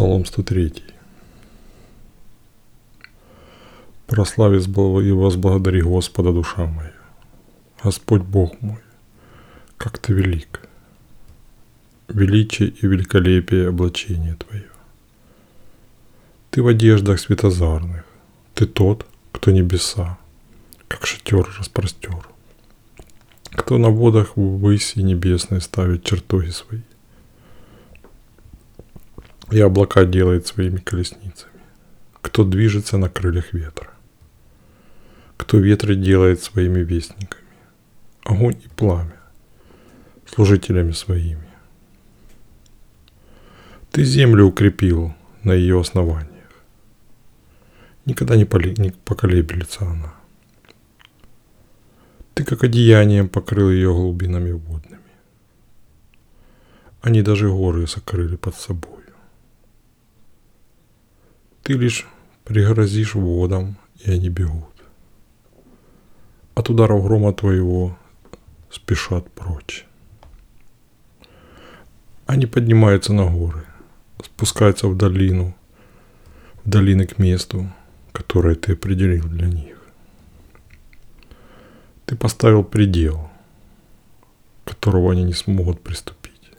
Псалом 103. Прослави и возблагодари Господа, душа моя. Господь Бог мой, как Ты велик. Величие и великолепие облачения Твое. Ты в одеждах светозарных. Ты тот, кто небеса, как шатер распростер. Кто на водах выси небесной ставит чертоги свои и облака делает своими колесницами. Кто движется на крыльях ветра. Кто ветры делает своими вестниками. Огонь и пламя служителями своими. Ты землю укрепил на ее основаниях. Никогда не, поли, не поколеблется она. Ты как одеянием покрыл ее глубинами водными. Они даже горы сокрыли под собой. Ты лишь пригрозишь водам, и они бегут. От ударов грома твоего спешат прочь. Они поднимаются на горы, спускаются в долину, в долины к месту, которое ты определил для них. Ты поставил предел, которого они не смогут приступить.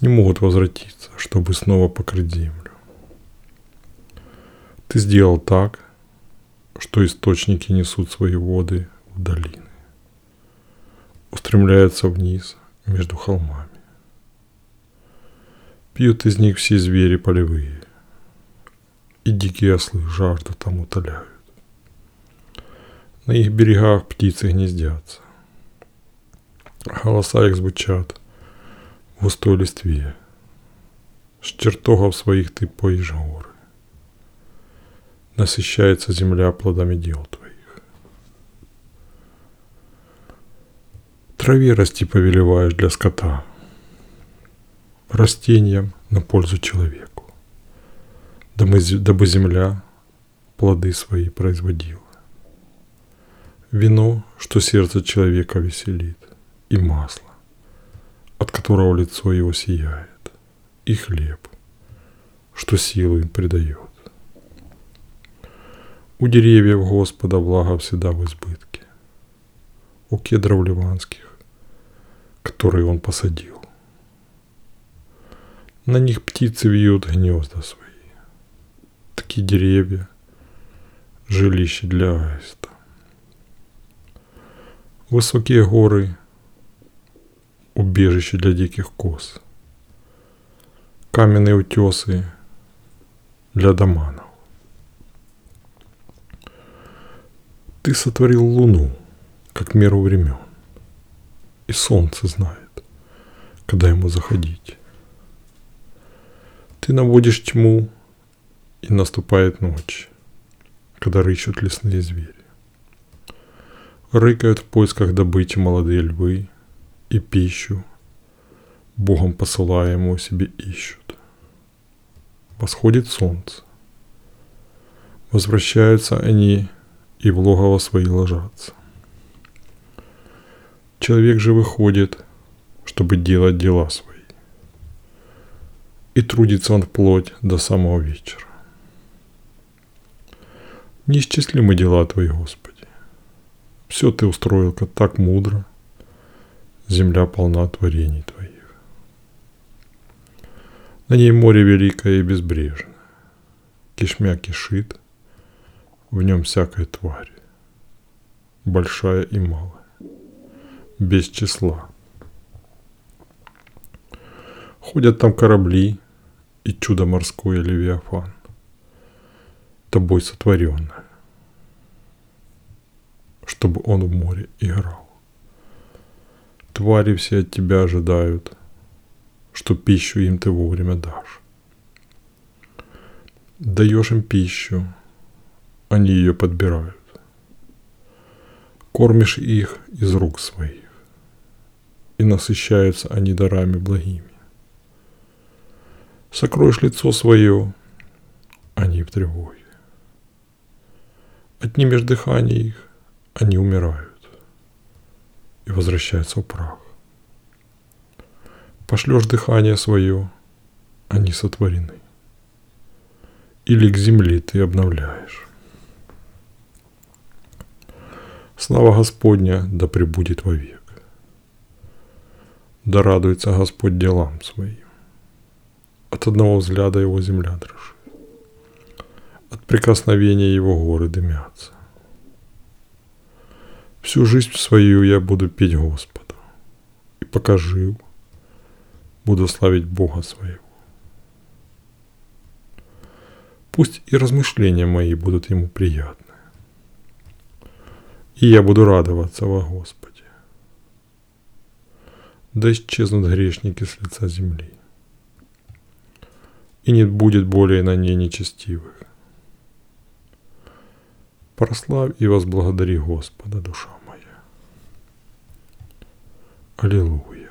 Не могут возвратиться, чтобы снова покрыть землю. Ты сделал так, что источники несут свои воды в долины, устремляются вниз между холмами. Пьют из них все звери полевые, и дикие ослы жажду там утоляют. На их берегах птицы гнездятся, голоса их звучат в густой листве. С чертогов своих ты поишь горы насыщается земля плодами дел твоих. Траве расти повелеваешь для скота, растениям на пользу человеку, дабы земля плоды свои производила. Вино, что сердце человека веселит, и масло, от которого лицо его сияет, и хлеб, что силу им придает. У деревьев Господа благо всегда в избытке. У кедров ливанских, которые он посадил. На них птицы вьют гнезда свои. Такие деревья – жилище для аиста. Высокие горы – убежище для диких коз. Каменные утесы – для доманов. Ты сотворил луну, как меру времен. И солнце знает, когда ему заходить. Ты наводишь тьму, и наступает ночь, когда рыщут лесные звери. Рыкают в поисках добычи молодые львы, и пищу, Богом посылаемую себе ищут. Восходит солнце. Возвращаются они и в логово свои ложатся. Человек же выходит, чтобы делать дела свои. И трудится он вплоть до самого вечера. Неисчислимы дела Твои, Господи. Все Ты устроил так мудро, земля полна творений Твоих. На ней море великое и безбрежное, кишмя кишит, в нем всякая тварь, большая и малая, без числа. Ходят там корабли и чудо морское Левиафан, тобой сотворенное, чтобы он в море играл. Твари все от тебя ожидают, что пищу им ты вовремя дашь. Даешь им пищу, они ее подбирают. Кормишь их из рук своих, и насыщаются они дарами благими. Сокроешь лицо свое, они в тревоге. Отнимешь дыхание их, они умирают и возвращаются в прах. Пошлешь дыхание свое, они сотворены. Или к земле ты обновляешь. Слава Господня да пребудет вовек. Да радуется Господь делам своим. От одного взгляда его земля дрожит. От прикосновения его горы дымятся. Всю жизнь свою я буду петь Господу. И пока жив, буду славить Бога своего. Пусть и размышления мои будут ему приятны. И я буду радоваться во Господе. Да исчезнут грешники с лица земли. И не будет более на ней нечестивых. Прославь и возблагодари Господа, душа моя. Аллилуйя.